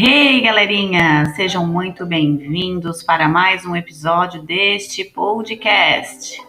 Hey, galerinha! Sejam muito bem-vindos para mais um episódio deste podcast.